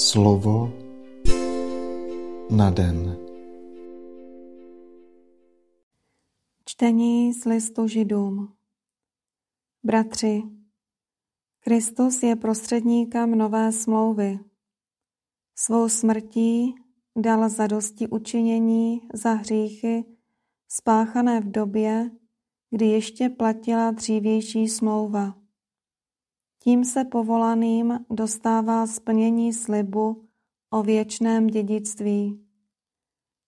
Slovo na den. Čtení z listu Židům. Bratři, Kristus je prostředníkem nové smlouvy. Svou smrtí dal zadosti učinění za hříchy spáchané v době, kdy ještě platila dřívější smlouva. Tím se povolaným dostává splnění slibu o věčném dědictví.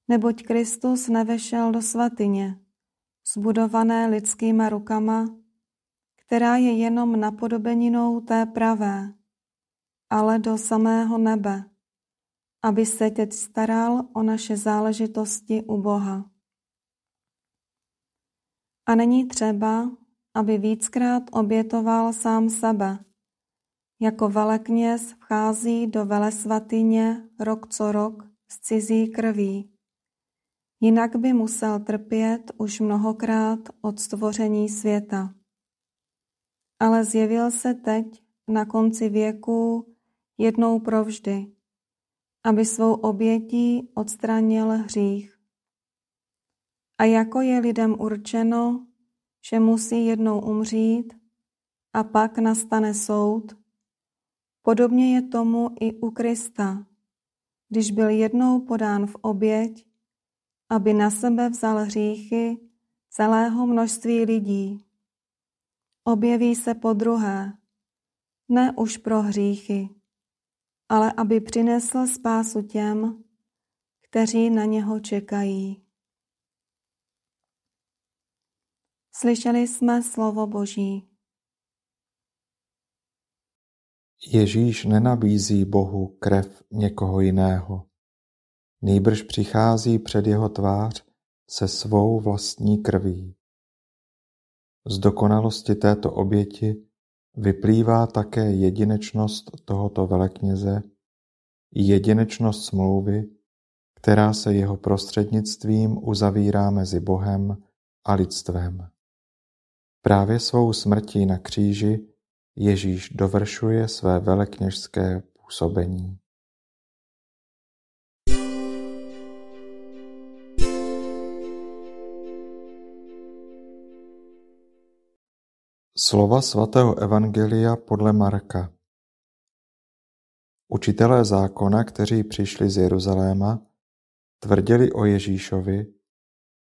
Neboť Kristus nevešel do svatyně, zbudované lidskýma rukama, která je jenom napodobeninou té pravé, ale do samého nebe, aby se teď staral o naše záležitosti u Boha. A není třeba, aby víckrát obětoval sám sebe. Jako velekněz vchází do velesvatyně rok co rok s cizí krví. Jinak by musel trpět už mnohokrát od stvoření světa. Ale zjevil se teď na konci věku jednou provždy, aby svou obětí odstranil hřích. A jako je lidem určeno, že musí jednou umřít a pak nastane soud. Podobně je tomu i u Krista, když byl jednou podán v oběť, aby na sebe vzal hříchy celého množství lidí. Objeví se po druhé, ne už pro hříchy, ale aby přinesl spásu těm, kteří na něho čekají. Slyšeli jsme slovo Boží. Ježíš nenabízí Bohu krev někoho jiného. Nýbrž přichází před jeho tvář se svou vlastní krví. Z dokonalosti této oběti vyplývá také jedinečnost tohoto velekněze jedinečnost smlouvy, která se jeho prostřednictvím uzavírá mezi Bohem a lidstvem. Právě svou smrtí na kříži Ježíš dovršuje své velekněžské působení. Slova svatého Evangelia podle Marka Učitelé zákona, kteří přišli z Jeruzaléma, tvrdili o Ježíšovi,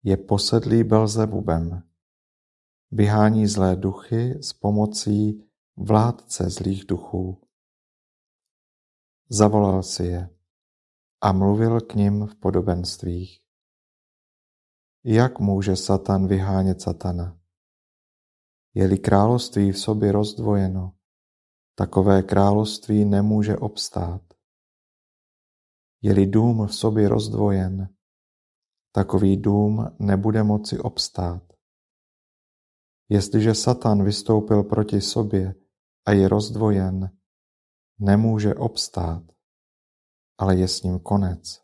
je posedlý Belzebubem. Vyhání zlé duchy s pomocí vládce zlých duchů. Zavolal si je a mluvil k nim v podobenstvích. Jak může Satan vyhánět Satana? Je-li království v sobě rozdvojeno, takové království nemůže obstát. Je-li dům v sobě rozdvojen, takový dům nebude moci obstát. Jestliže Satan vystoupil proti sobě a je rozdvojen, nemůže obstát, ale je s ním konec.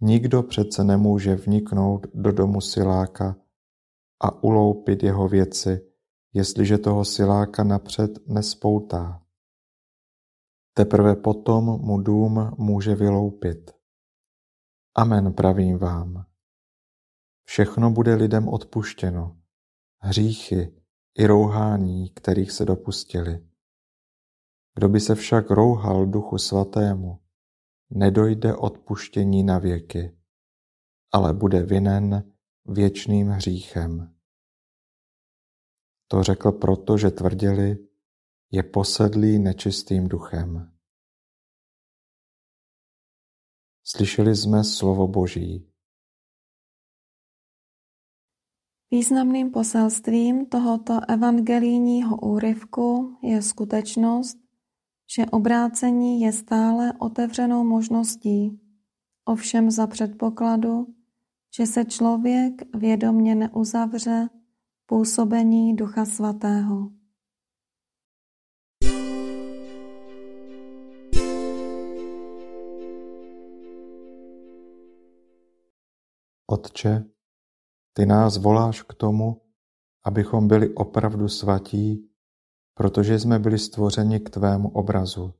Nikdo přece nemůže vniknout do domu siláka a uloupit jeho věci, jestliže toho siláka napřed nespoutá. Teprve potom mu dům může vyloupit. Amen pravím vám. Všechno bude lidem odpuštěno, hříchy i rouhání, kterých se dopustili. Kdo by se však rouhal Duchu Svatému, nedojde odpuštění na věky, ale bude vinen věčným hříchem. To řekl proto, že tvrdili, je posedlý nečistým duchem. Slyšeli jsme slovo Boží. Významným poselstvím tohoto evangelijního úryvku je skutečnost, že obrácení je stále otevřenou možností, ovšem za předpokladu, že se člověk vědomně neuzavře působení Ducha Svatého. Otče, ty nás voláš k tomu, abychom byli opravdu svatí, protože jsme byli stvořeni k tvému obrazu.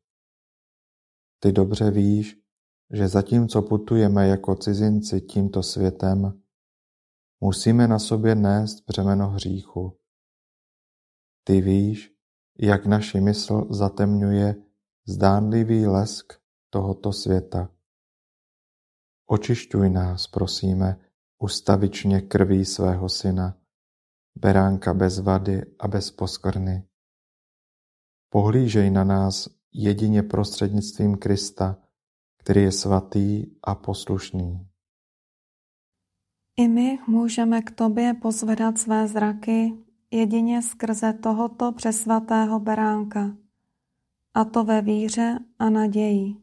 ty dobře víš, že zatímco putujeme jako cizinci tímto světem, musíme na sobě nést břemeno hříchu. Ty víš, jak naši mysl zatemňuje zdánlivý lesk tohoto světa. Očišťuj nás, prosíme, ustavičně krví svého syna, beránka bez vady a bez poskvrny. Pohlížej na nás jedině prostřednictvím Krista, který je svatý a poslušný. I my můžeme k tobě pozvedat své zraky jedině skrze tohoto přesvatého beránka, a to ve víře a naději.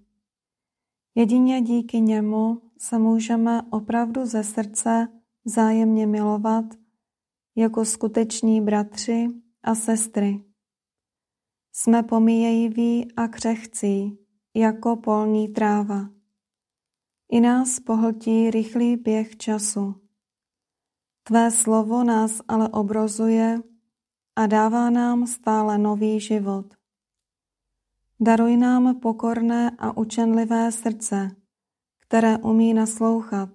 Jedině díky němu se můžeme opravdu ze srdce vzájemně milovat jako skuteční bratři a sestry. Jsme pomíjejiví a křehcí, jako polní tráva. I nás pohltí rychlý běh času. Tvé slovo nás ale obrozuje a dává nám stále nový život. Daruj nám pokorné a učenlivé srdce, které umí naslouchat,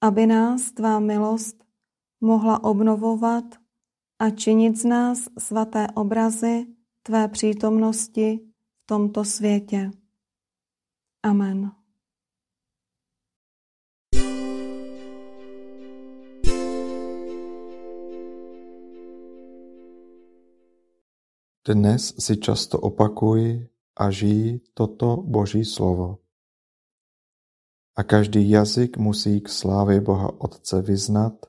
aby nás tvá milost mohla obnovovat a činit z nás svaté obrazy tvé přítomnosti v tomto světě. Amen. Dnes si často opakuj a žij toto Boží slovo. A každý jazyk musí k slávě Boha Otce vyznat,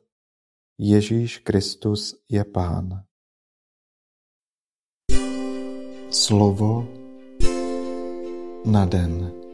Ježíš Kristus je Pán. Slovo na den.